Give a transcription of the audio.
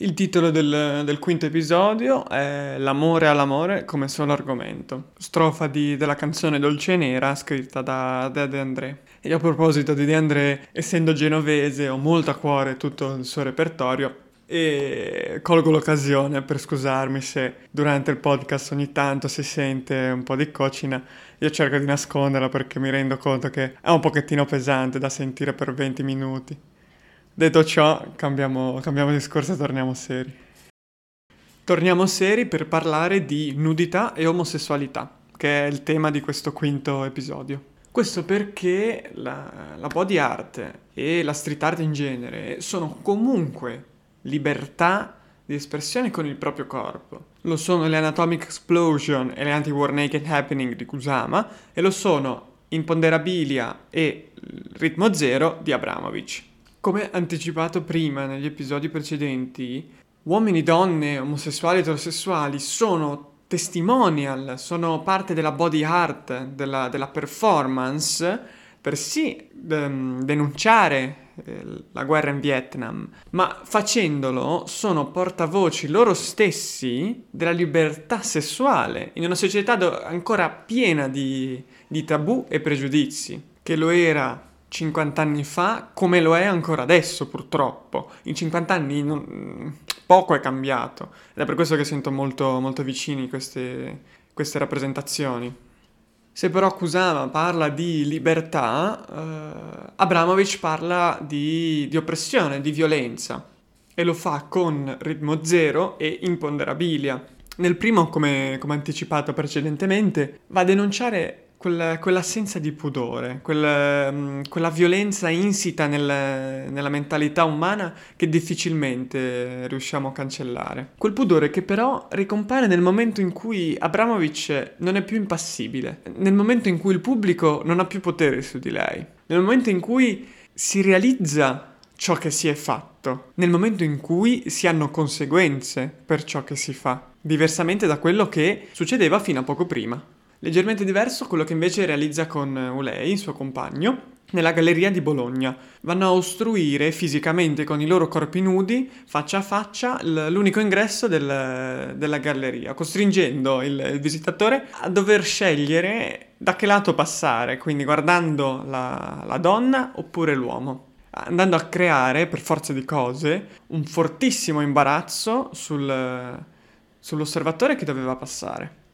Il titolo del, del, quinto episodio è L'amore all'amore come solo argomento, strofa di, della canzone Dolce Nera scritta da, da De André. E a proposito di De André, essendo genovese ho molto a cuore tutto il suo repertorio e colgo l'occasione per scusarmi se durante il podcast ogni tanto si sente un po' di cocina. Io cerco di nasconderla perché mi rendo conto che è un pochettino pesante da sentire per 20 minuti. Detto ciò, cambiamo, cambiamo discorso e torniamo seri. Torniamo seri per parlare di nudità e omosessualità, che è il tema di questo quinto episodio. Questo perché la, la body art e la street art in genere sono comunque libertà di espressione con il proprio corpo. Lo sono le Anatomic Explosion e le Anti-War Naked Happening di Kusama e lo sono Imponderabilia e Ritmo Zero di Abramovic. Come anticipato prima negli episodi precedenti, uomini, donne, omosessuali, eterosessuali sono testimonial, sono parte della body art, della, della performance, per sì um, denunciare eh, la guerra in Vietnam, ma facendolo sono portavoci loro stessi della libertà sessuale in una società do- ancora piena di, di tabù e pregiudizi, che lo era 50 anni fa come lo è ancora adesso purtroppo. In 50 anni non, poco è cambiato ed è per questo che sento molto, molto vicini queste, queste rappresentazioni. Se però Kusama parla di libertà, eh, Abramovic parla di, di, oppressione, di violenza e lo fa con ritmo zero e imponderabilia. Nel primo, come, come anticipato precedentemente, va a denunciare quella, quell'assenza di pudore, quella, mm, quella violenza insita nel, nella mentalità umana che difficilmente riusciamo a cancellare. Quel pudore che però ricompare nel momento in cui Abramovic non è più impassibile, nel momento in cui il pubblico non ha più potere su di lei, nel momento in cui si realizza ciò che si è fatto, nel momento in cui si hanno conseguenze per ciò che si fa, diversamente da quello che succedeva fino a poco prima. Leggermente diverso quello che invece realizza con Ulei, il suo compagno, nella galleria di Bologna. Vanno a ostruire fisicamente con i loro corpi nudi, faccia a faccia, l'unico ingresso del, della galleria, costringendo il, il, visitatore a dover scegliere da che lato passare, quindi guardando la, la donna oppure l'uomo andando a creare, per forza di cose, un fortissimo imbarazzo sul, sull'osservatore che doveva passare.